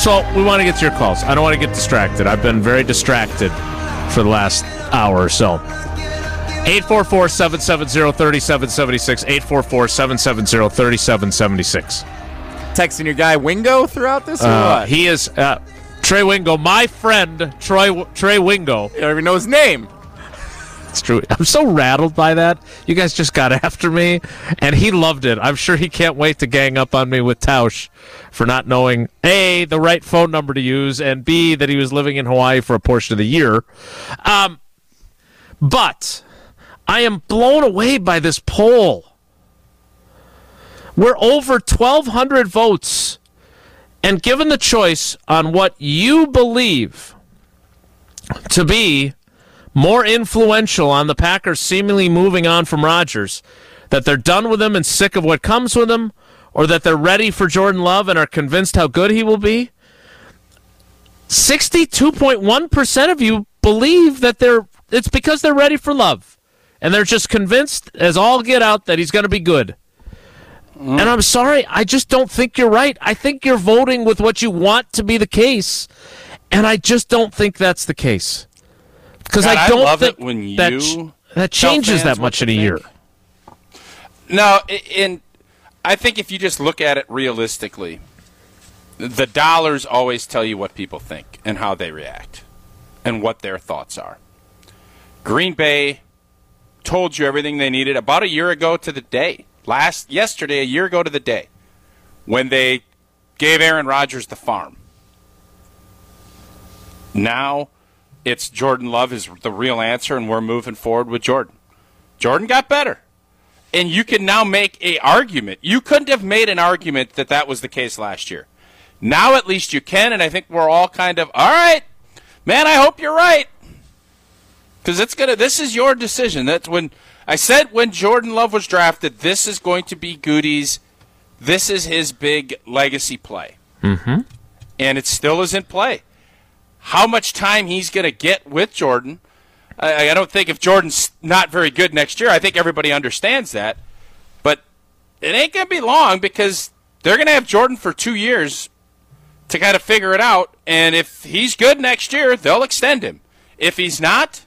first of all, we want to get to your calls. I don't want to get distracted. I've been very distracted for the last hour or so. 844 770 3776. 844 770 3776. Texting your guy Wingo throughout this or Uh, what? he is uh, Trey Wingo, my friend Troy Trey Wingo. you don't even know his name. It's true. I'm so rattled by that. You guys just got after me, and he loved it. I'm sure he can't wait to gang up on me with Tausch for not knowing a the right phone number to use, and b that he was living in Hawaii for a portion of the year. Um, but I am blown away by this poll. We're over 1,200 votes, and given the choice on what you believe to be more influential on the Packers seemingly moving on from Rodgers, that they're done with him and sick of what comes with him, or that they're ready for Jordan Love and are convinced how good he will be. 62.1% of you believe that they're it's because they're ready for Love. And they're just convinced as all get out that he's going to be good. And I'm sorry, I just don't think you're right. I think you're voting with what you want to be the case, and I just don't think that's the case. Because I I don't love think it when that, you ch- that changes that much in a year. think. No, i- and I think if you just look at it realistically, the dollars always tell you what people think and how they react and what their thoughts are. Green Bay told you everything they needed about a year ago to the day. Last yesterday, a year ago to the day, when they gave Aaron Rodgers the farm. Now it's Jordan Love is the real answer, and we're moving forward with Jordan. Jordan got better and you can now make a argument. You couldn't have made an argument that that was the case last year. Now at least you can, and I think we're all kind of all right, man. I hope you're right because it's gonna. This is your decision. That's when I said when Jordan Love was drafted. This is going to be Goody's. This is his big legacy play, mm-hmm. and it still is in play. How much time he's going to get with Jordan? I, I don't think if Jordan's not very good next year, I think everybody understands that. But it ain't going to be long because they're going to have Jordan for two years to kind of figure it out. And if he's good next year, they'll extend him. If he's not,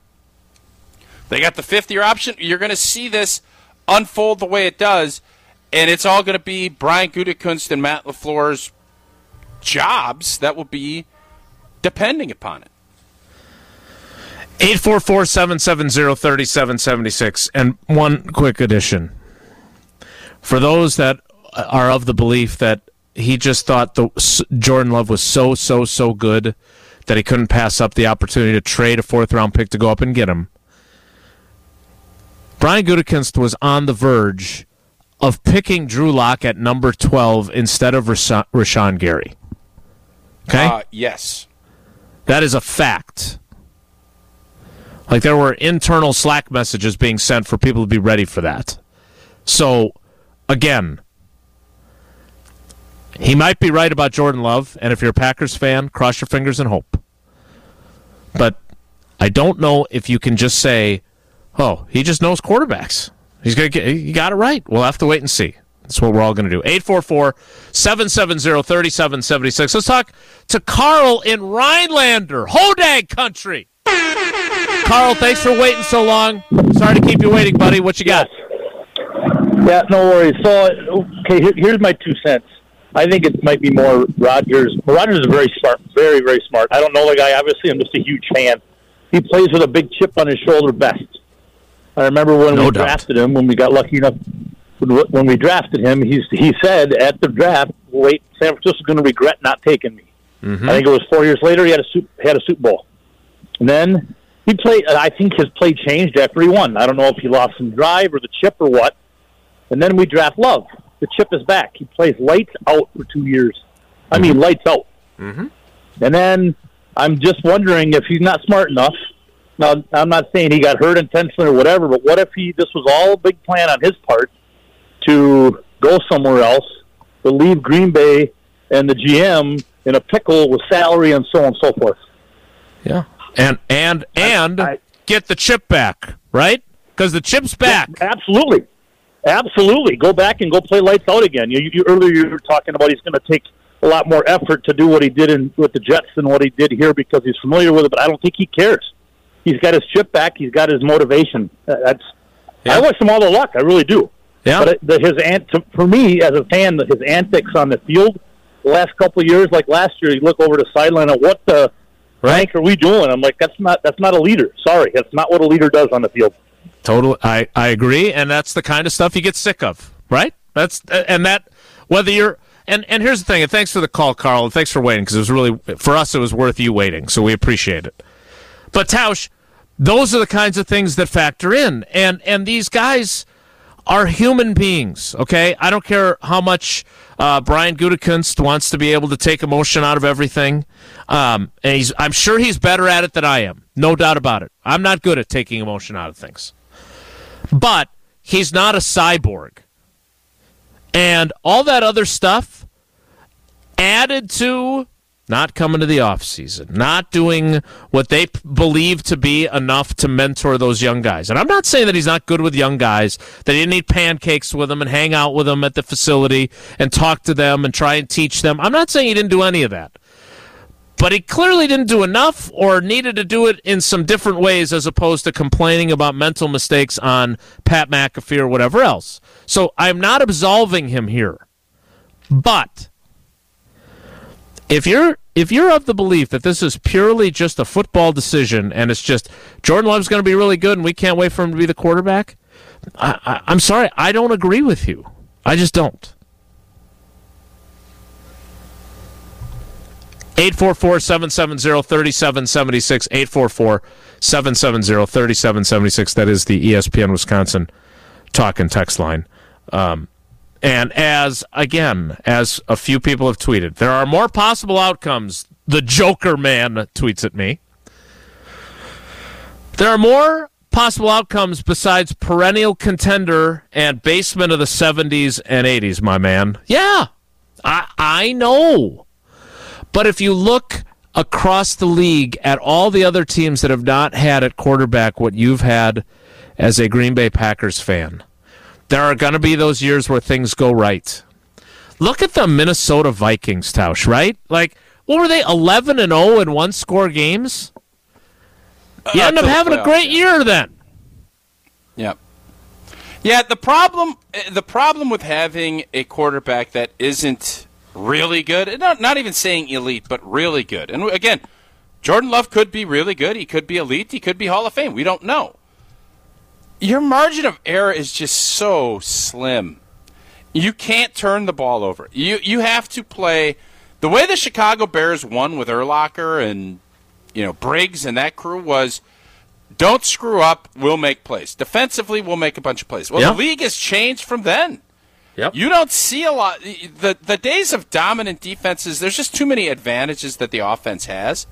they got the fifth year option. You're going to see this unfold the way it does. And it's all going to be Brian Gutekunst and Matt LaFleur's jobs that will be depending upon it. 844 770 3776. And one quick addition. For those that are of the belief that he just thought the Jordan Love was so, so, so good that he couldn't pass up the opportunity to trade a fourth round pick to go up and get him. Brian Gutekunst was on the verge of picking Drew Lock at number 12 instead of Rashan, Gary. Okay? Uh, yes. That is a fact. Like there were internal Slack messages being sent for people to be ready for that. So, again, he might be right about Jordan Love, and if you're a Packers fan, cross your fingers and hope. But I don't know if you can just say, "Oh, he just knows quarterbacks. He's gonna get. He got it right." We'll have to wait and see. That's what we're all going to do. 844-770-3776. Let's talk to Carl in Rhinelander, Hodag country. Carl, thanks for waiting so long. Sorry to keep you waiting, buddy. What you got? Yeah, no worries. So, okay, here, here's my two cents. I think it might be more Rodgers. Rodgers is very smart, very, very smart. I don't know the guy. Obviously, I'm just a huge fan. He plays with a big chip on his shoulder best. I remember when No we doubt. drafted him, when we got lucky enough, when when we drafted him, he's, he said at the draft, wait, San Francisco's going to regret not taking me. Mm-hmm. I think it was four years later, he had a, Sup- had a Super Bowl. And then he played, I think his play changed after he won. I don't know if he lost some drive or the chip or what. And then we draft Love. The chip is back. He plays lights out for two years. I mean, lights out. Mm-hmm. And then I'm just wondering if he's not smart enough. Now, I'm not saying he got hurt intentionally or whatever, but what if he this was all a big plan on his part to go somewhere else, to leave Green Bay and the GM in a pickle with salary and so on and so forth. Yeah. And and and I- get the chip back, right? Because the chip's back. Absolutely. Absolutely, go back and go play lights out again. You, you earlier you were talking about he's going to take a lot more effort to do what he did in with the Jets than what he did here because he's familiar with it. But I don't think he cares. He's got his chip back. He's got his motivation. That's. Yeah. I wish him all the luck. I really do. Yeah. But it, the, his ant for me as a fan, his antics on the field the last couple of years, like last year, you look over the sideline and what the rank are we doing? I'm like, that's not that's not a leader. Sorry, that's not what a leader does on the field. Totally, I, I agree, and that's the kind of stuff you get sick of, right? That's and that whether you're and and here's the thing. And thanks for the call, Carl, and thanks for waiting because it was really for us. It was worth you waiting, so we appreciate it. But Tausch, those are the kinds of things that factor in, and and these guys are human beings. Okay, I don't care how much uh, Brian Gutekunst wants to be able to take emotion out of everything. Um, and I'm sure he's better at it than I am, no doubt about it. I'm not good at taking emotion out of things, but he's not a cyborg, and all that other stuff added to not coming to the off season, not doing what they p- believe to be enough to mentor those young guys. And I'm not saying that he's not good with young guys, that he didn't eat pancakes with them and hang out with them at the facility and talk to them and try and teach them. I'm not saying he didn't do any of that. But he clearly didn't do enough or needed to do it in some different ways as opposed to complaining about mental mistakes on Pat McAfee or whatever else. So I'm not absolving him here. But if you're if you're of the belief that this is purely just a football decision and it's just Jordan Love's going to be really good and we can't wait for him to be the quarterback, I, I, I'm sorry, I don't agree with you. I just don't. 844-770-3776 844-770-3776 that is the espn wisconsin talk and text line um, and as again as a few people have tweeted there are more possible outcomes the joker man tweets at me. There are more possible outcomes besides perennial contender and basement of the 70s and 80s my man. Yeah i i know. But if you look across the league at all the other teams that have not had at quarterback what you've had as a Green Bay Packers fan, there are going to be those years where things go right. Look at the Minnesota Vikings, Tausch, right? Like, what were they, 11 and 0 in one score games? You Uh, end up having a great yeah. year then. Yep. Yeah, the problem the problem with having a quarterback that isn't really good, and not, not even saying elite, but really good. And again, Jordan Love could be really good. He could be elite. He could be Hall of Fame. We don't know. Your margin of error is just so slim. You can't turn the ball over. You you have to play the way the Chicago Bears won with Urlacher and you know Briggs and that crew was don't screw up, we'll make plays. Defensively, we'll make a bunch of plays. Well, Yeah. the league has changed from then. Yep. You don't see a lot. The the days of dominant defenses. There's just too many advantages that the offense has.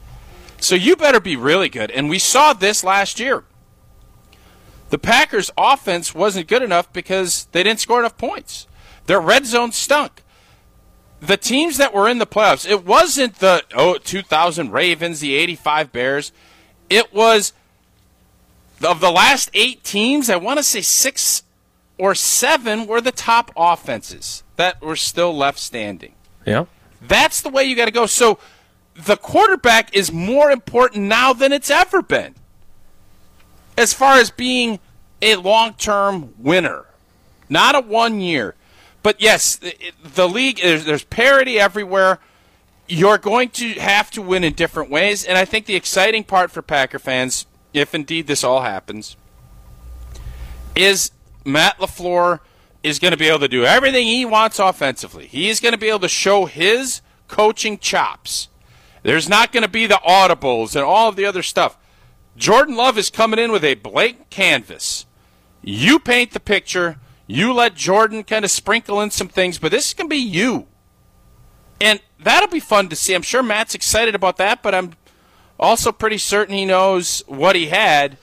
So you better be really good. And we saw this last year. The Packers' offense wasn't good enough because they didn't score enough points. Their red zone stunk. The teams that were in the playoffs, it wasn't the oh 2000 Ravens, the 85 Bears. It was of the last eight teams, I want to say six or seven were the top offenses that were still left standing. Yeah. That's the way you got to go. So the quarterback is more important now than it's ever been as far as being a long term winner, not a one year. But yes, the, the league, there's, there's parity everywhere. You're going to have to win in different ways. And I think the exciting part for Packer fans, if indeed this all happens, is Matt LaFleur is going to be able to do everything he wants offensively. He's going to be able to show his coaching chops. There's not going to be the audibles and all of the other stuff. Jordan Love is coming in with a blank canvas. You paint the picture. You let Jordan kind of sprinkle in some things, but this is going to be you. And that'll be fun to see. I'm sure Matt's excited about that, but I'm also pretty certain he knows what he had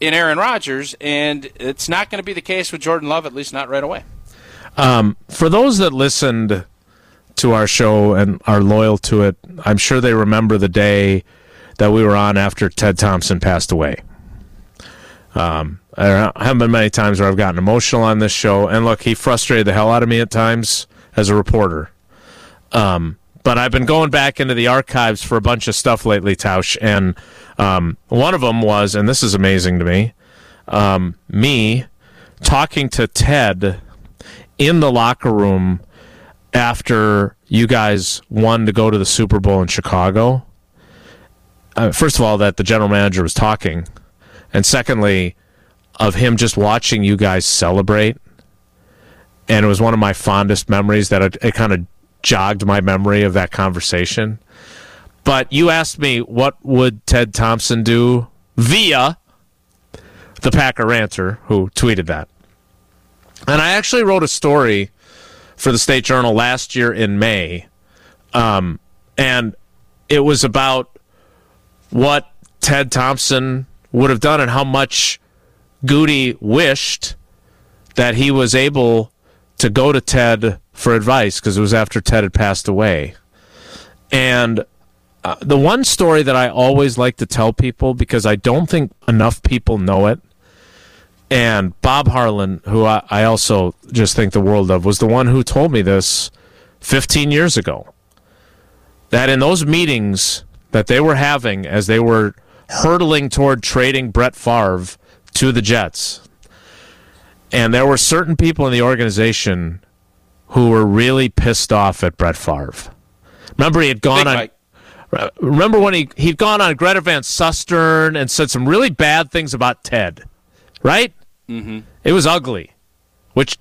in Aaron Rodgers, and it's not going to be the case with Jordan Love, at least not right away. Um, for those that listened to our show and are loyal to it, I'm sure they remember the day that we were on after Ted Thompson passed away. Um, I don't- I haven't been many times where I've gotten emotional on this show. And look, he frustrated the hell out of me at times as a reporter. Um, but I've been going back into the archives for a bunch of stuff lately, Tausch. And um, one of them was, and this is amazing to me, um, me talking to Ted in the locker room after you guys won to go to the Super Bowl in Chicago. Uh, first of all, that the general manager was talking, and secondly, of him just watching you guys celebrate. And it was one of my fondest memories that it, it kind of jogged my memory of that conversation. But you asked me what would Ted Thompson do via the Packer ranter who tweeted that. And I actually wrote a story for the State Journal last year in May. Um, and it was about what Ted Thompson would have done and how much Goody wished that he was able to go to Ted for advice because it was after Ted had passed away. And uh, the one story that I always like to tell people because I don't think enough people know it and Bob Harlan, who I, I also just think the world of, was the one who told me this 15 years ago. That in those meetings that they were having as they were hurtling toward trading Brett Favre to the Jets, and there were certain people in the organization who were really pissed off at Brett Favre. Remember, he had gone on. Mike. Remember when he he'd gone on Greta Van Susteren and said some really bad things about Ted, right? Mm-hmm. It was ugly, which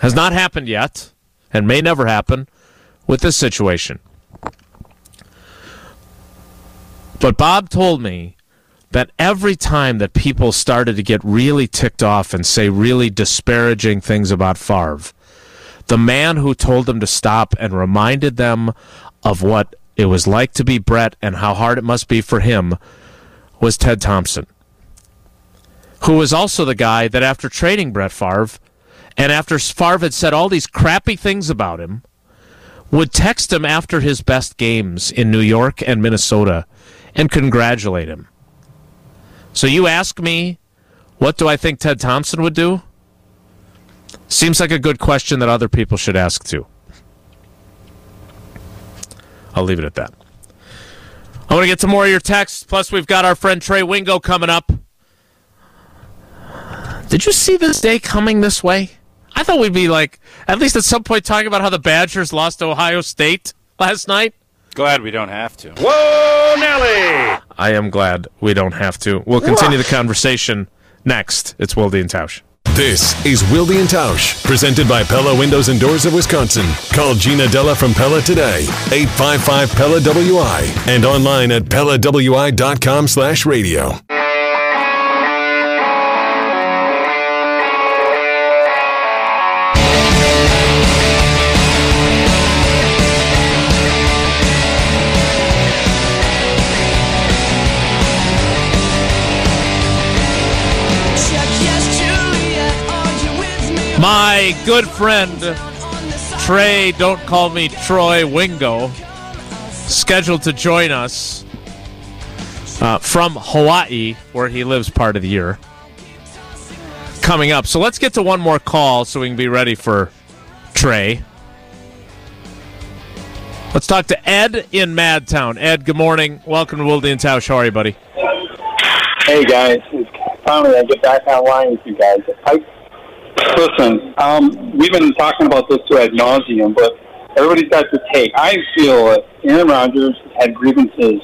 has not happened yet, and may never happen with this situation. But Bob told me that every time that people started to get really ticked off and say really disparaging things about Favre, the man who told them to stop and reminded them of what it was like to be Brett and how hard it must be for him was Ted Thompson, who was also the guy that after trading Brett Favre and after Favre had said all these crappy things about him, would text him after his best games in New York and Minnesota and congratulate him. So you ask me, what do I think Ted Thompson would do? Seems like a good question that other people should ask too. I'll leave it at that. I want to get to more of your texts. Plus, we've got our friend Trey Wingo coming up. Did you see this day coming this way? I thought we'd be like, at least at some point, talking about how the Badgers lost to Ohio State last night. Glad we don't have to. Whoa, Nelly! I am glad we don't have to. We'll continue the conversation next. It's Wilde and Tausch. This is Wilde and Tausch, presented by Pella Windows and Doors of Wisconsin. Call Gina Della from Pella today, 855 Pella WI, and online at PellaWI.com slash radio. My good friend Trey, don't call me Troy Wingo, scheduled to join us uh, from Hawaii, where he lives part of the year. Coming up. So let's get to one more call so we can be ready for Trey. Let's talk to Ed in Madtown. Ed, good morning. Welcome to Wilde and Tausch. How are you, buddy? Hey guys, finally I get back online with you guys. I, listen, um, we've been talking about this to ad nauseum, but everybody's got their take. I feel Aaron Rodgers had grievances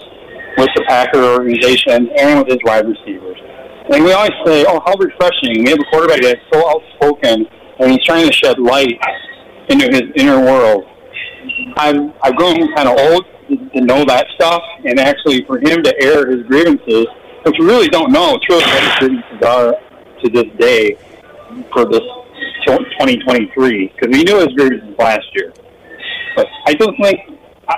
with the Packer organization and with his wide receivers. And we always say, "Oh, how refreshing! We have a quarterback that's so outspoken, and he's trying to shed light into his inner world." I'm I've grown kind of old to know that stuff, and actually for him to air his grievances, which we really don't know truly what his grievances are to this day for this 2023, because we knew his grievances last year. But I don't think I,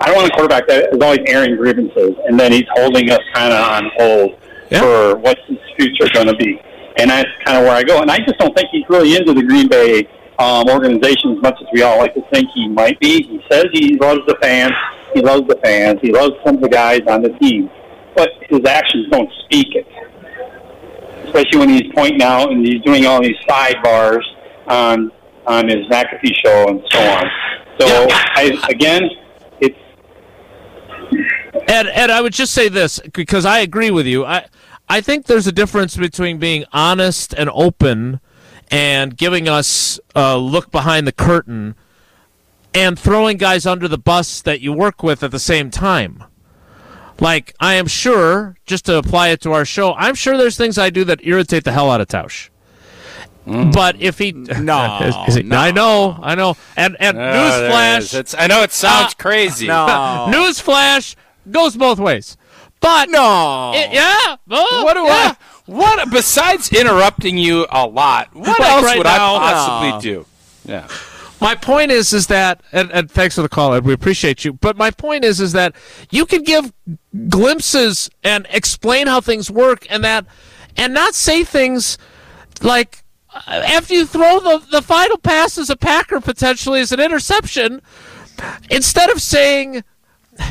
I don't want a quarterback that is always airing grievances, and then he's holding us kind of on hold Yeah. for what's his future going to be. And that's kind of where I go. And I just don't think he's really into the Green Bay um, organization as much as we all like to think he might be. He says he loves the fans. He loves the fans. He loves some of the guys on the team. But his actions don't speak it. Especially when he's pointing out and he's doing all these sidebars on on his McAfee show and so on. So I again, it's Ed, Ed, I would just say this because I agree with you. I, I think there's a difference between being honest and open and giving us a look behind the curtain and throwing guys under the bus that you work with at the same time. Like, I am sure, just to apply it to our show, I'm sure there's things I do that irritate the hell out of Tausch. But if he No, Is- is he- no. I know, I know, and and it newsflash. It's, I know it sounds Uh, crazy. No. Newsflash goes both ways. But No. it- yeah, oh, What do yeah. I? What besides interrupting you a lot? What Like else right would now, I possibly no. do? Yeah. My point is, is that, and, and thanks for the call, Ed. We appreciate you. But my point is, is that you can give glimpses and explain how things work, and that, and not say things like uh, after you throw the the final pass as a Packer potentially as an interception, instead of saying,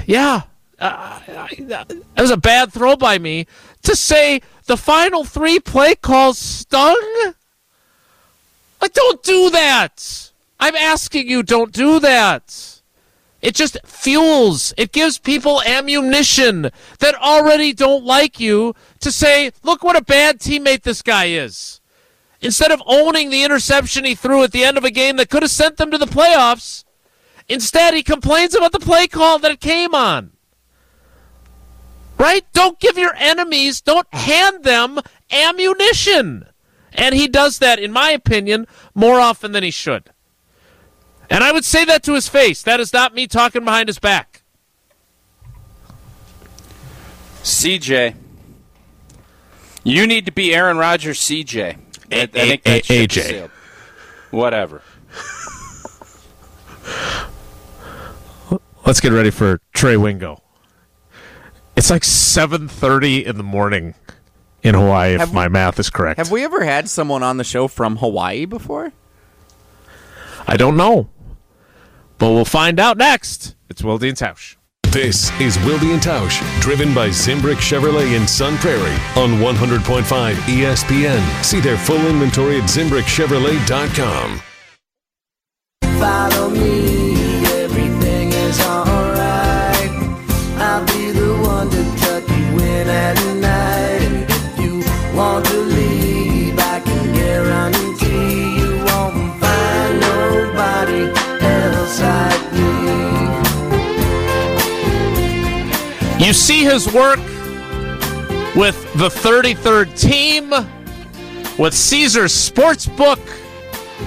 "Yeah, uh, that was a bad throw by me," to say the final three play calls stung. Like, don't do that. I'm asking you, don't do that. It just fuels, it gives people ammunition that already don't like you to say, look what a bad teammate this guy is. Instead of owning the interception he threw at the end of a game that could have sent them to the playoffs, instead he complains about the play call that it came on. Right? Don't give your enemies, don't hand them ammunition. And he does that, in my opinion, more often than he should. And I would say that to his face. That is not me talking behind his back. CJ. You need to be Aaron Rodgers, CJ. I, I think A- that ship AJ. Whatever. Let's get ready for Trey Wingo. It's like 7:30 in the morning in Hawaii, if Have- my math is correct. Have we ever had someone on the show from Hawaii before? I don't know. But we'll find out next. It's Wilde and Tausch. This is Wilde and Tausch, driven by Zimbrick Chevrolet in Sun Prairie on 100.5 ESPN. See their full inventory at ZimbrickChevrolet.com. Follow me, everything is alright. See his work with the 33rd team, with Caesars Sportsbook,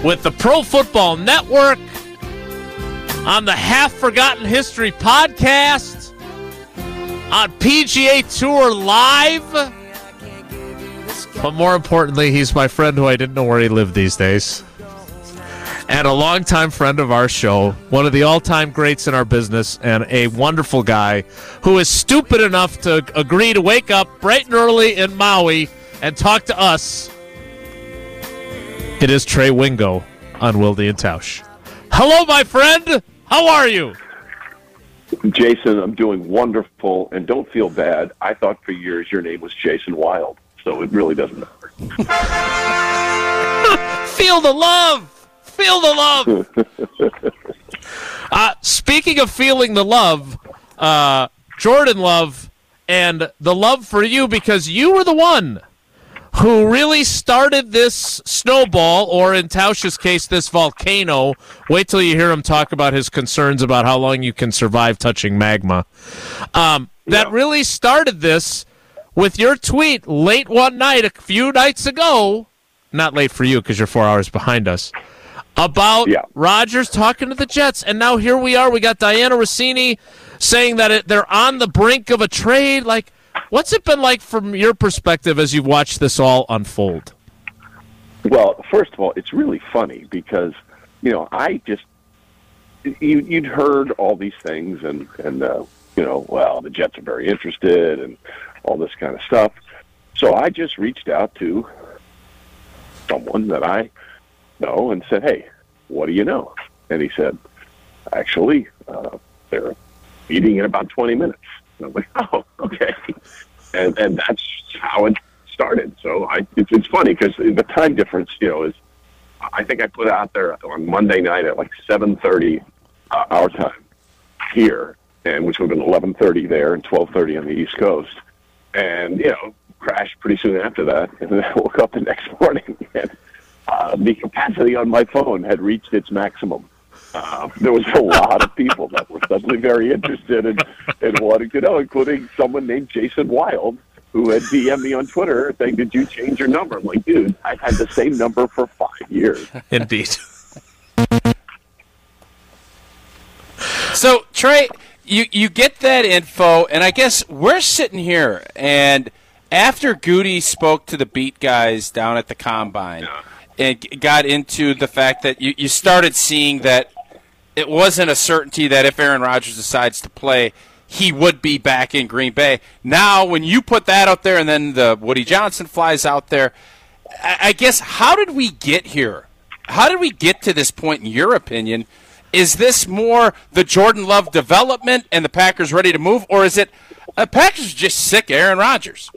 with the Pro Football Network, on the Half Forgotten History podcast, on PGA Tour Live. But more importantly, he's my friend who I didn't know where he lived these days. And a longtime friend of our show, one of the all time greats in our business, and a wonderful guy who is stupid enough to agree to wake up bright and early in Maui and talk to us. It is Trey Wingo on Wilde and Tausch. Hello, my friend. How are you? Jason, I'm doing wonderful, and don't feel bad. I thought for years your name was Jason Wild, so it really doesn't matter. Feel the love. Feel the love. uh, speaking of feeling the love, uh, Jordan Love, and the love for you because you were the one who really started this snowball, or in Tausch's case, this volcano. Wait till you hear him talk about his concerns about how long you can survive touching magma. Um, that Yeah. really started this with your tweet late one night a few nights ago. Not late for you because you're four hours behind us. About Yeah. Rodgers talking to the Jets, and now here we are. We got Dianna Russini saying that it, they're on the brink of a trade. Like, what's it been like from your perspective as you've watched this all unfold? Well, first of all, it's really funny because you know I just you, you'd heard all these things, and and uh, you know, well, the Jets are very interested, and all this kind of stuff. So I just reached out to someone that I know and said, "Hey, what do you know?" And he said, "Actually, uh, they're meeting in about twenty minutes." And I'm like, "Oh, okay." And and that's how it started. So I, it's, it's funny because the time difference, you know, is I think I put out there on Monday night at like 7:30 uh, our time here, and which would have been 11:30 there and 12:30 on the East Coast, and you know, crashed pretty soon after that, and then I woke up the next morning and uh, the capacity on my phone had reached its maximum. Uh, there was a lot of people that were suddenly very interested in, in wanting to know, including someone named Jason Wild, who had DM'd me on Twitter saying, "Did you change your number?" I'm like, "Dude, I've had the same number for five years." Indeed. So Trey, you you get that info, and I guess we're sitting here, and after Goody spoke to the beat guys down at the combine, and got into the fact that you, you started seeing that it wasn't a certainty that if Aaron Rodgers decides to play, he would be back in Green Bay. Now, when you put that out there, and then the Woody Johnson flies out there, I, guess how did we get here? How did we get to this point, in your opinion? Is this more the Jordan Love development and the Packers ready to move, or is it the Packers just sick Aaron Rodgers?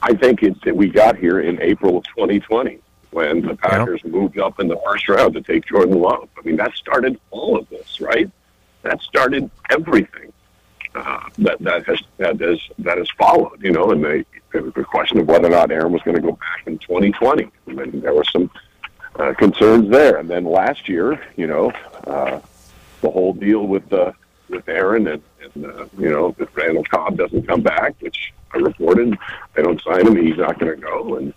I think it's that we got here in April of 2020 when the Packers moved up in the first round to take Jordan Love. I mean, that started all of this, right? That started everything uh, that that has that has that has followed. You know, and they, it was a question of whether or not Aaron was going to go back in 2020. And then there were some uh, concerns there. And then last year, you know, uh, the whole deal with uh, with Aaron and, and uh, you know, if Randall Cobb doesn't come back, which I reported, they don't sign him, he's not going to go. And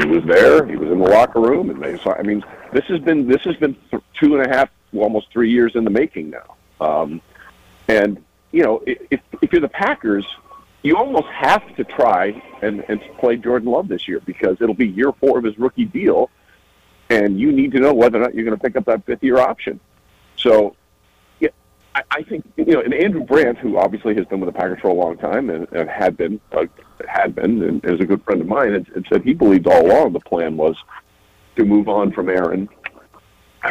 he was there, he was in the locker room, and they. I mean, this has been this has been th- two and a half, well, almost three years in the making now. Um, and you know, if if you're the Packers, you almost have to try and and play Jordan Love this year because it'll be year four of his rookie deal, and you need to know whether or not you're going to pick up that fifth year option. So, I, I think you know, and Andrew Brandt, who obviously has been with the Packers for a long time and, and had been uh, had been and is a good friend of mine, and, and said he believed all along the plan was to move on from Aaron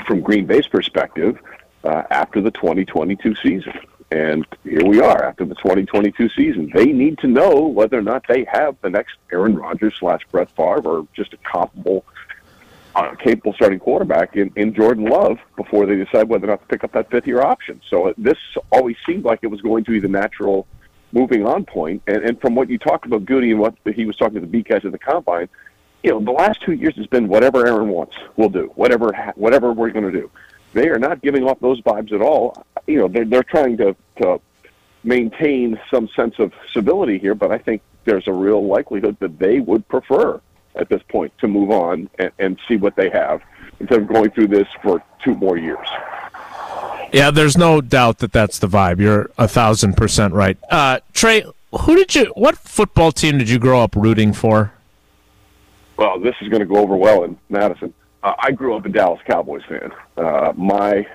from Green Bay's perspective uh, after the 2022 season. And here we are after the 2022 season. They need to know whether or not they have the next Aaron Rodgers slash Brett Favre or just a comparable, uh, capable starting quarterback in, in Jordan Love before they decide whether or not to pick up that fifth year option. So uh, this always seemed like it was going to be the natural moving on point. And, and from what you talked about Goody and what he was talking to the guys at the combine, you know, the last two years has been whatever Aaron wants, we'll do. Whatever, ha- whatever we're going to do. They are not giving off those vibes at all. You know, they're they're trying to to maintain some sense of civility here, but I think there's a real likelihood that they would prefer at this point to move on and, and see what they have instead of going through this for two more years. Yeah, there's no doubt that that's the vibe. You're a thousand percent right. Uh, Trey, who did you? What football team did you grow up rooting for? Well, this is going to go over well in Madison. Uh, I grew up a Dallas Cowboys fan. Uh, my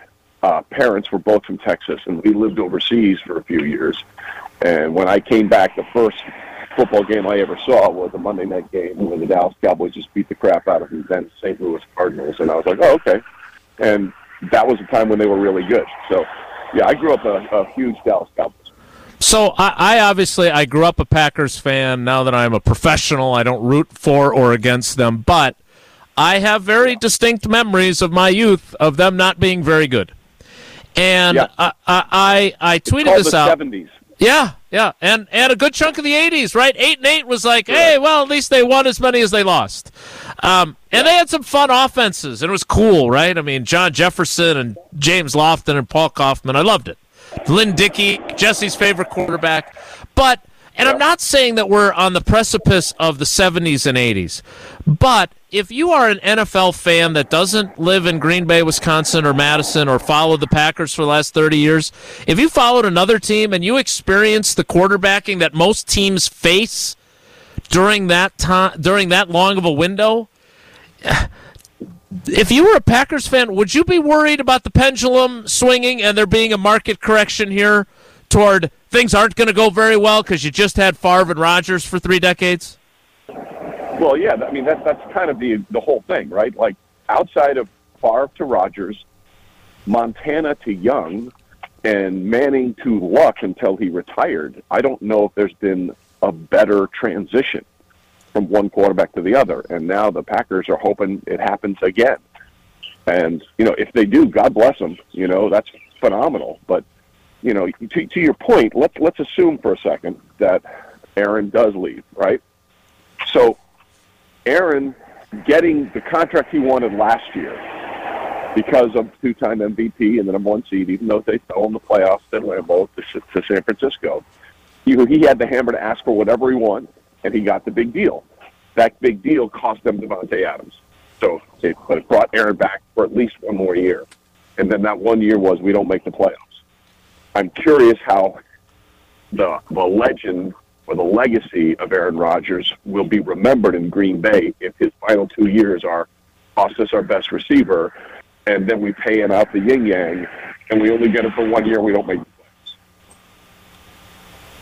uh, parents were both from Texas, and we lived overseas for a few years. And when I came back, the first football game I ever saw was a Monday night game when the Dallas Cowboys just beat the crap out of the then St. Louis Cardinals, and I was like, oh, okay. And that was the time when they were really good. So, yeah, I grew up a, a huge Dallas Cowboys. So I, I obviously I grew up a Packers fan. Now that I'm a professional, I don't root for or against them, but I have very distinct memories of my youth of them not being very good. And Yeah. I, I I I tweeted this the out. 70s. Yeah, yeah, and and a good chunk of the '80s, right? Eight and eight was like, hey, well, at least they won as many as they lost. Um, and they had some fun offenses, and it was cool, right? I mean, John Jefferson and James Lofton and Paul Coffman, I loved it. Lynn Dickey, Jesse's favorite quarterback, but and I'm not saying that we're on the precipice of the 70s and 80s, but if you are an NFL fan that doesn't live in Green Bay, Wisconsin, or Madison, or follow the Packers for the last 30 years, if you followed another team and you experienced the quarterbacking that most teams face during that time, during that long of a window, if you were a Packers fan, would you be worried about the pendulum swinging and there being a market correction here toward things aren't going to go very well because you just had Favre and Rodgers for three decades? Well, yeah, I mean that that's kind of the the whole thing, right? Like outside of Favre to Rodgers, Montana to Young, and Manning to Luck until he retired, I don't know if there's been a better transition. from one quarterback to the other. And now the Packers are hoping it happens again. And you know, if they do, God bless them. You know, that's phenomenal. But you know, to, to your point, let's let's assume for a second that Aaron does leave, right? So, Aaron getting the contract he wanted last year because of two-time MVP and the number one seed, even though they fell in the playoffs at Lambeau to, to San Francisco, he, he had the hammer to ask for whatever he wanted, and he got the big deal. That big deal cost them Davante Adams. So it, but it brought Aaron back for at least one more year. And then that one year was we don't make the playoffs. I'm curious how the the legend or the legacy of Aaron Rodgers will be remembered in Green Bay if his final two years are cost us our best receiver, and then we pay him out the yin yang, and we only get him for one year. We don't make.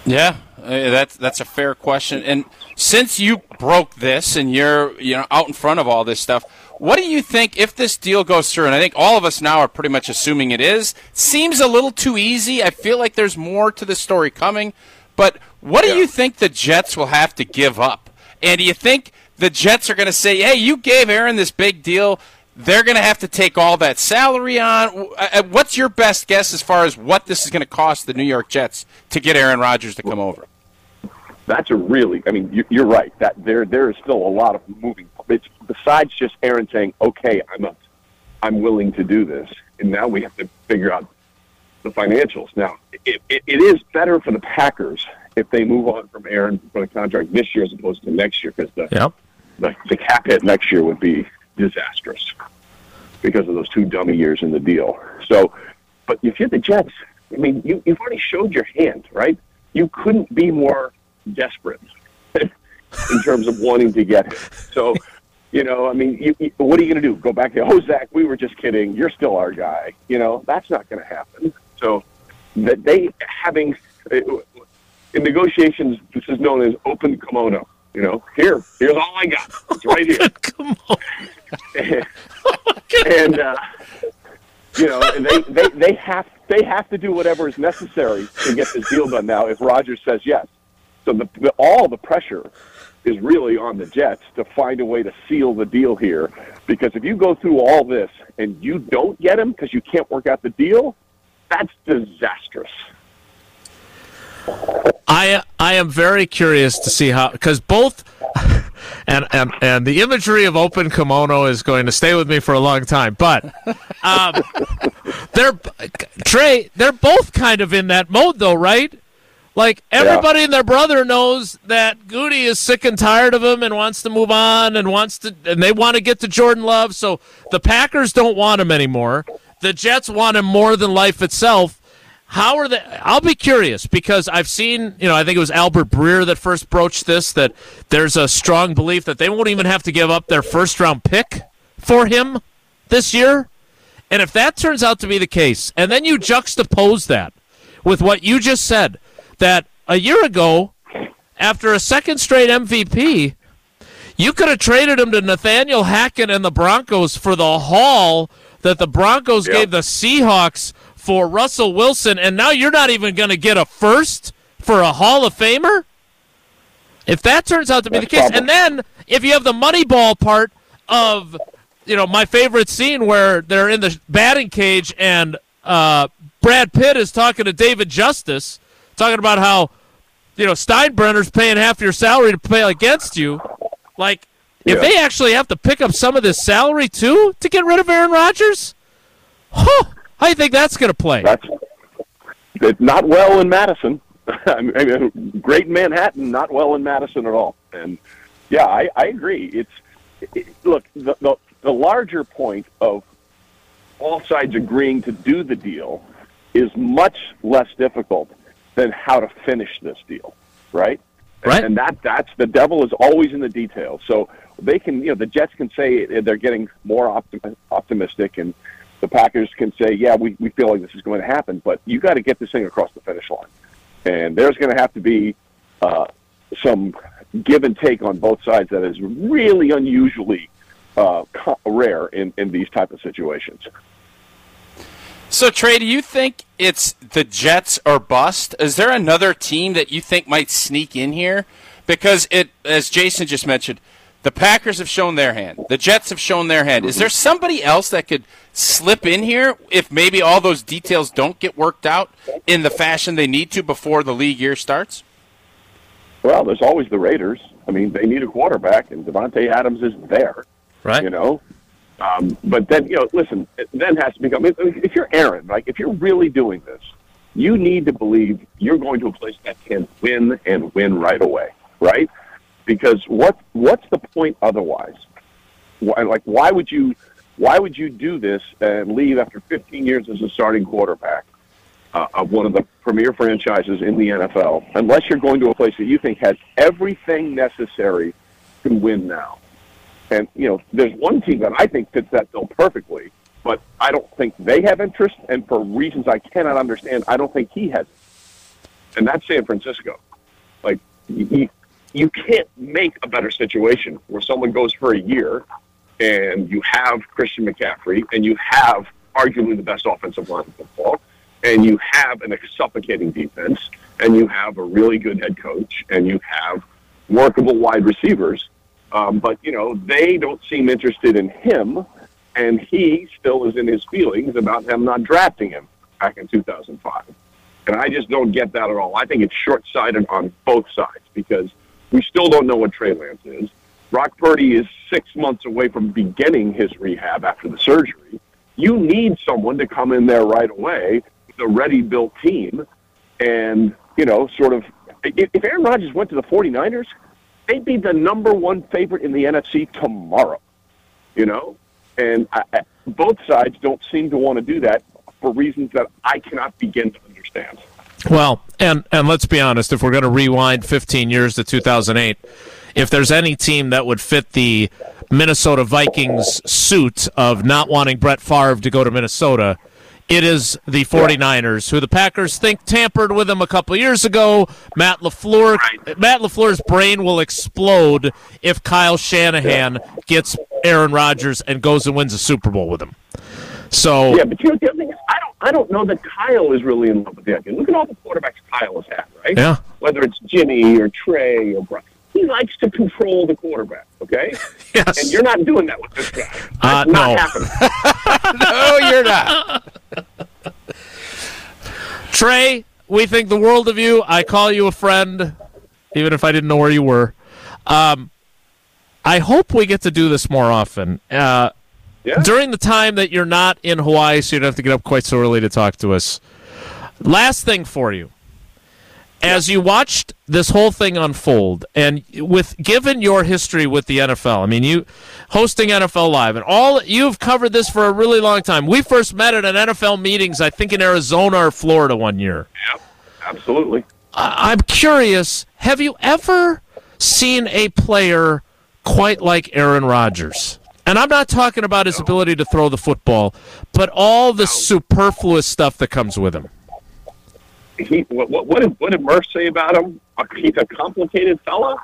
Yeah, uh, that's that's a fair question. And since you broke this and you're you know out in front of all this stuff, what do you think if this deal goes through? And I think all of us now are pretty much assuming it is. Seems a little too easy. I feel like there's more to the story coming. But what do you think the Jets will have to give up? And do you think the Jets are going to say, "Hey, you gave Aaron this big deal"? They're going to have to take all that salary on. Uh, uh, What's your best guess as far as what this is going to cost the New York Jets to get Aaron Rodgers to come over? That's a really. I mean, you- you're right. That there there is still a lot of moving. It's besides just Aaron saying, "Okay, I'm I'm willing to do this," and now we have to figure out the financials. Now, it, it, it is better for the Packers if they move on from Aaron for the contract this year as opposed to next year because the, Yep. the the cap hit next year would be disastrous because of those two dummy years in the deal. So, but if you're the Jets, I mean, you, you've already showed your hand, right? You couldn't be more desperate in terms of wanting to get him. So, you know, I mean, you, you, what are you going to do? Go back to, oh, Zach, we were just kidding. You're still our guy. You know, that's not going to happen. So, that they having in negotiations, this is known as open kimono. You know, here, here's all I got. It's right here. Come on. and uh, you know, and they, they they have they have to do whatever is necessary to get this deal done now. If Rodgers says yes, so the, the all the pressure is really on the Jets to find a way to seal the deal here. Because if you go through all this and you don't get him because you can't work out the deal, that's disastrous. I I am very curious to see how because both and and and the imagery of open kimono is going to stay with me for a long time. But um, they're Trey, they're both kind of in that mode though, right? Like everybody and their brother knows that Goody is sick and tired of him and wants to move on and wants to and they want to get to Jordan Love. So the Packers don't want him anymore. The Jets want him more than life itself. How are they? I'll be curious because I've seen, you know, I think it was Albert Breer that first broached this that there's a strong belief that they won't even have to give up their first round pick for him this year. And if that turns out to be the case, and then you juxtapose that with what you just said, that a year ago, after a second straight MVP, you could have traded him to Nathaniel Hackett and the Broncos for the haul that the Broncos Yeah. gave the Seahawks for Russell Wilson, and now you're not even going to get a first for a Hall of Famer? If that turns out to be That's the case, and then if you have the Moneyball part of, you know, my favorite scene where they're in the batting cage and uh, Brad Pitt is talking to David Justice, talking about how, you know, Steinbrenner's paying half your salary to play against you. Like, if Yeah. they actually have to pick up some of this salary too to get rid of Aaron Rodgers, huh, how do you think that's going to play? That's not well in Madison. I mean, great in Manhattan, not well in Madison at all. And yeah, I, I agree. It's it, look the, the the larger point of all sides agreeing to do the deal is much less difficult than how to finish this deal, right? Right. And that that's the devil is always in the details. So they can, you know, the Jets can say they're getting more optim- optimistic, and the Packers can say, yeah, we, we feel like this is going to happen, but you got to get this thing across the finish line. And there's going to have to be uh, some give and take on both sides that is really unusually uh, rare in, in these type of situations. So, Trey, do you think it's the Jets or bust? Is there another team that you think might sneak in here? because it, as Jason just mentioned, the Packers have shown their hand. The Jets have shown their hand. Is there somebody else that could slip in here if maybe all those details don't get worked out in the fashion they need to before the league year starts? Well, there's always the Raiders. I mean, they need a quarterback, and Davante Adams is there. Right. You know, um, but then you know, listen, it then has to become. If you're Aaron, like if you're really doing this, you need to believe you're going to a place that can win and win right away, right? Because what what's the point otherwise? Why, like, why would you why would you do this and leave after 15 years as a starting quarterback uh, of one of the premier franchises in the NFL, unless you're going to a place that you think has everything necessary to win now? And you know, there's one team that I think fits that bill perfectly, but I don't think they have interest, and for reasons I cannot understand, I don't think he has. It. And that's San Francisco. Like you, you can't make a better situation where someone goes for a year, and you have Christian McCaffrey, and you have arguably the best offensive line in football, and you have an suffocating defense, and you have a really good head coach, and you have workable wide receivers um, but you know, they don't seem interested in him, and he still is in his feelings about them not drafting him back in 2005. And I just don't get that at all. I think it's short-sighted on both sides because we still don't know what Trey Lance is. Brock Purdy is six months away from beginning his rehab after the surgery. You need someone to come in there right away with a ready-built team, and you know, sort of. If Aaron Rodgers went to the 49ers, they'd be the number one favorite in the NFC tomorrow. You know, and I, both sides don't seem to want to do that for reasons that I cannot begin to understand. Well, and and let's be honest, if we're going to rewind 15 years to 2008, if there's any team that would fit the Minnesota Vikings suit of not wanting Brett Favre to go to Minnesota, it is the 49ers, who the Packers think tampered with him a couple years ago. Matt LaFleur, Right. Matt LaFleur's brain will explode if Kyle Shanahan gets Aaron Rodgers and goes and wins a Super Bowl with him. So Yeah, but you know the other thing is, I I don't know that Kyle is really in love with the idea. Look at all the quarterbacks Kyle has had, right? Yeah. Whether it's Jimmy or Trey or Brian, he likes to control the quarterback. Okay, yes, and you're not doing that with this guy. That's Uh, not no. happening. No, you're not. Trey, we think the world of you. I call you a friend, even if I didn't know where you were. Um, I hope we get to do this more often. Uh, Yeah. During the time that you're not in Hawaii, so you don't have to get up quite so early to talk to us. Last thing for you. As you watched this whole thing unfold, and with given your history with the NFL, I mean, you hosting NFL Live, and all you've covered this for a really long time. We first met at an NFL meetings, I think in Arizona or Florida one year. Yep, absolutely. I- I'm curious. Have you ever seen a player quite like Aaron Rodgers? And I'm not talking about his ability to throw the football, but all the superfluous stuff that comes with him. He, what, what, what did what did Murph say about him? Uh, He's a complicated fella.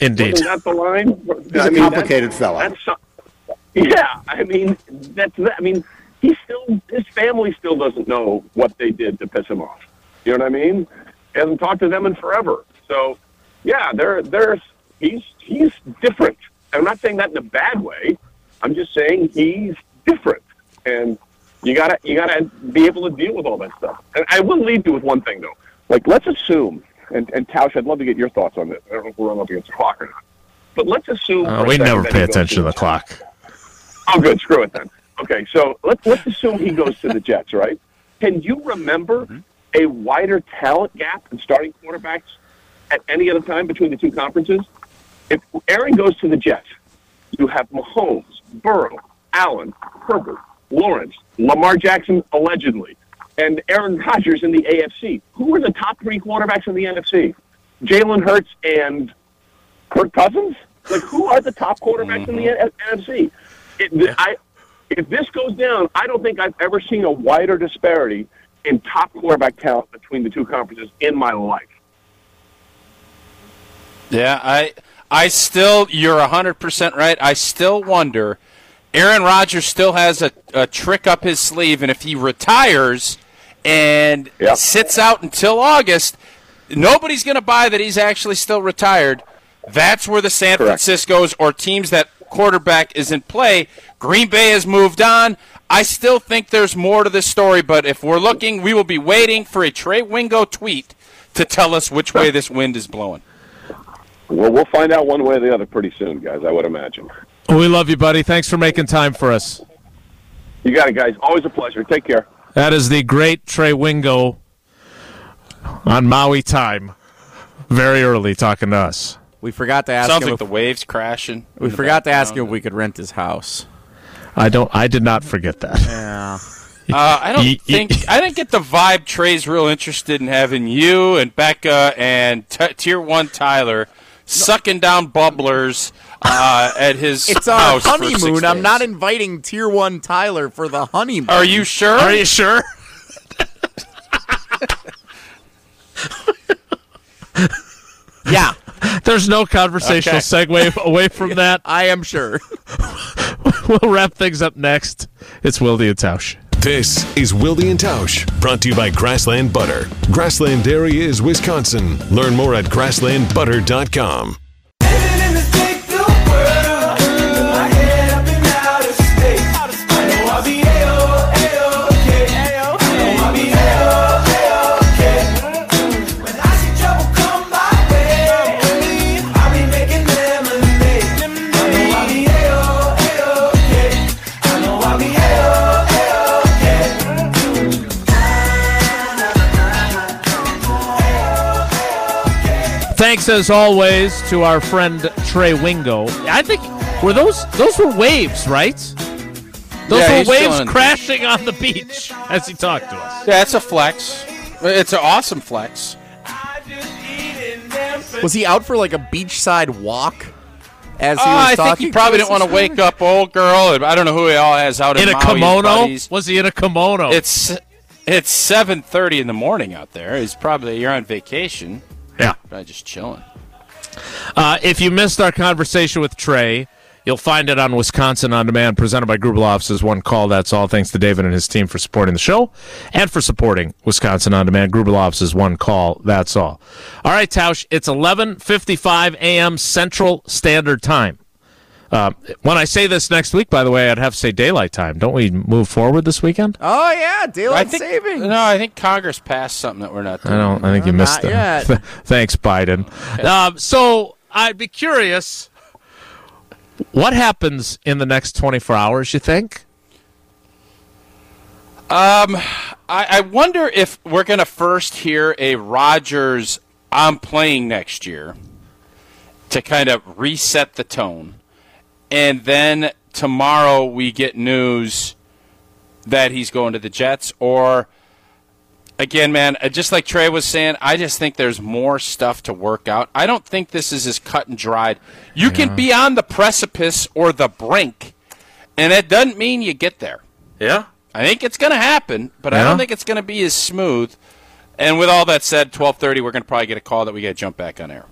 Indeed. Wasn't that the line? He's a complicated fella. That's, yeah, I mean that's. I mean he still his family still doesn't know what they did to piss him off. You know what I mean? He hasn't talked to them in forever. So yeah, they're they're he's he's different. I'm not saying that in a bad way. I'm just saying he's different, and you gotta you gotta be able to deal with all that stuff. And I will lead you with one thing though. Like let's assume, and and Tausch, I'd love to get your thoughts on this. I don't know if we're up against the clock or not. But let's assume Uh, we never pay attention to the Jets. clock. Oh, good. Screw it then. Okay, so let's let's assume he goes to the Jets, right? Can you remember a wider talent gap in starting quarterbacks at any other time between the two conferences? If Aaron goes to the Jets, you have Mahomes, Burrow, Allen, Herbert, Lawrence, Lamar Jackson allegedly, and Aaron Rodgers in the AFC. Who are the top three quarterbacks in the NFC? Jalen Hurts and Kirk Cousins? Like, who are the top quarterbacks in the mm-hmm. NFC? It, I, if this goes down, I don't think I've ever seen a wider disparity in top quarterback talent between the two conferences in my life. Yeah, I I still you're 100% right. I still wonder Aaron Rodgers still has a, a trick up his sleeve and if he retires and Yep. sits out until August, nobody's going to buy that he's actually still retired. That's where the San Correct. Francisco's or teams that quarterback is in play. Green Bay has moved on. I still think there's more to this story, but if we're looking, we will be waiting for a Trey Wingo tweet to tell us which way this wind is blowing. Well, we'll find out one way or the other pretty soon, guys. I would imagine. We love you, buddy. Thanks for making time for us. You got it, guys. Always a pleasure. Take care. That is the great Trey Wingo on Maui time. Very early talking to us. We forgot to ask Sounds him. like if, the waves crashing. we forgot to ask him if we could rent his house. I don't. I did not forget that. Yeah. Uh, I don't Ye- ye- think I didn't get the vibe. Trey's real interested in having you and Becca and t- Tier One Tyler sucking down bubblers uh, at his It's our house for six honeymoon. I'm days. not inviting Tier One Tyler for the honeymoon. Are you sure? Are you sure? Yeah, There's no conversational Okay. segue away from that. I am sure. We'll wrap things up next. It's Wildy and Tausch. This is Wildy and Tausch, brought to you by Grassland Butter. Grassland Dairy is Wisconsin. Learn more at grasslandbutter.com. Thanks as always to our friend Trey Wingo. I think were those those were waves, right? Those Yeah, were waves chilling. crashing on the beach as he talked to us. Yeah, it's a flex. It's an awesome flex. I just eating them Was he out for like a beachside walk? As he Oh, was I think talking he probably didn't want to wake up old girl. I don't know who he all has out in, In a Maui, kimono? buddies. Was he in a kimono? It's it's seven thirty in the morning out there. He's probably you're on vacation. Yeah. Probably just chilling. Uh, if you missed our conversation with Trey, you'll find it on Wisconsin On Demand, presented by Grubel Offices. One call, that's all. Thanks to David and his team for supporting the show and for supporting Wisconsin On Demand. Grubel Offices, one call, that's all. All right, Tausch, it's 11.55 a.m. Central Standard Time. Uh, when I say this next week, by the way, I'd have to say daylight time. Don't we move forward this weekend? Oh yeah, daylight I think savings. no, I think Congress passed something that we're not doing. I don't. I think you missed not that. yet. Thanks, Biden. Um, so I'd be curious. What happens in the next 24 hours? You think? I, I wonder if we're going to first hear a Rodgers "I'm playing next year" to kind of reset the tone, and then tomorrow we get news that he's going to the Jets. Or again, man, uh, just like Trey was saying, I just think there's more stuff to work out. I don't think this is as cut and dried. You can be on the precipice or the brink, and it doesn't mean you get there. Yeah. I think it's going to happen, but I don't think it's going to be as smooth. And with all that said, twelve thirty, we're going to probably get a call that we got to jump back on air.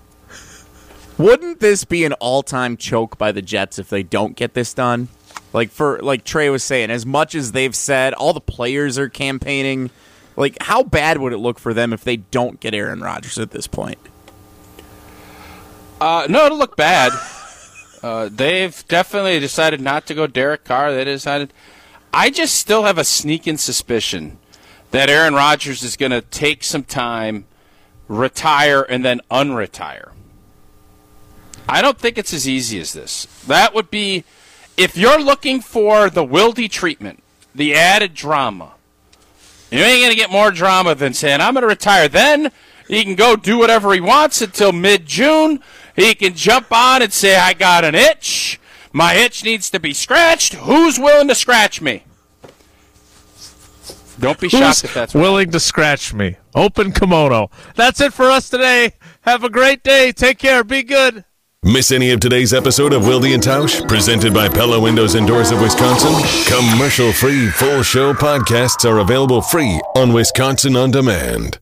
Wouldn't this be an all-time choke by the Jets if they don't get this done? Like for like Trey was saying, as much as they've said, all the players are campaigning. Like, how bad would it look for them if they don't get Aaron Rodgers at this point? Uh, no, it'll look bad. Uh, they've definitely decided not to go Derek Carr. They decided. I just still have a sneaking suspicion that Aaron Rodgers is going to take some time, retire, and then unretire. I don't think it's as easy as this. That would be, if you're looking for the Wildy treatment, the added drama, you ain't going to get more drama than saying, I'm going to retire. Then he can go do whatever he wants until mid June. He can jump on and say, I got an itch. My itch needs to be scratched. Who's willing to scratch me? Don't be shocked Who's if that's willing to scratch me? Open kimono. That's it for us today. Have a great day. Take care. Be good. Miss any of today's episode of Wildy and Tausch, presented by Pella Windows and Doors of Wisconsin? Commercial free full show podcasts are available free on Wisconsin On Demand.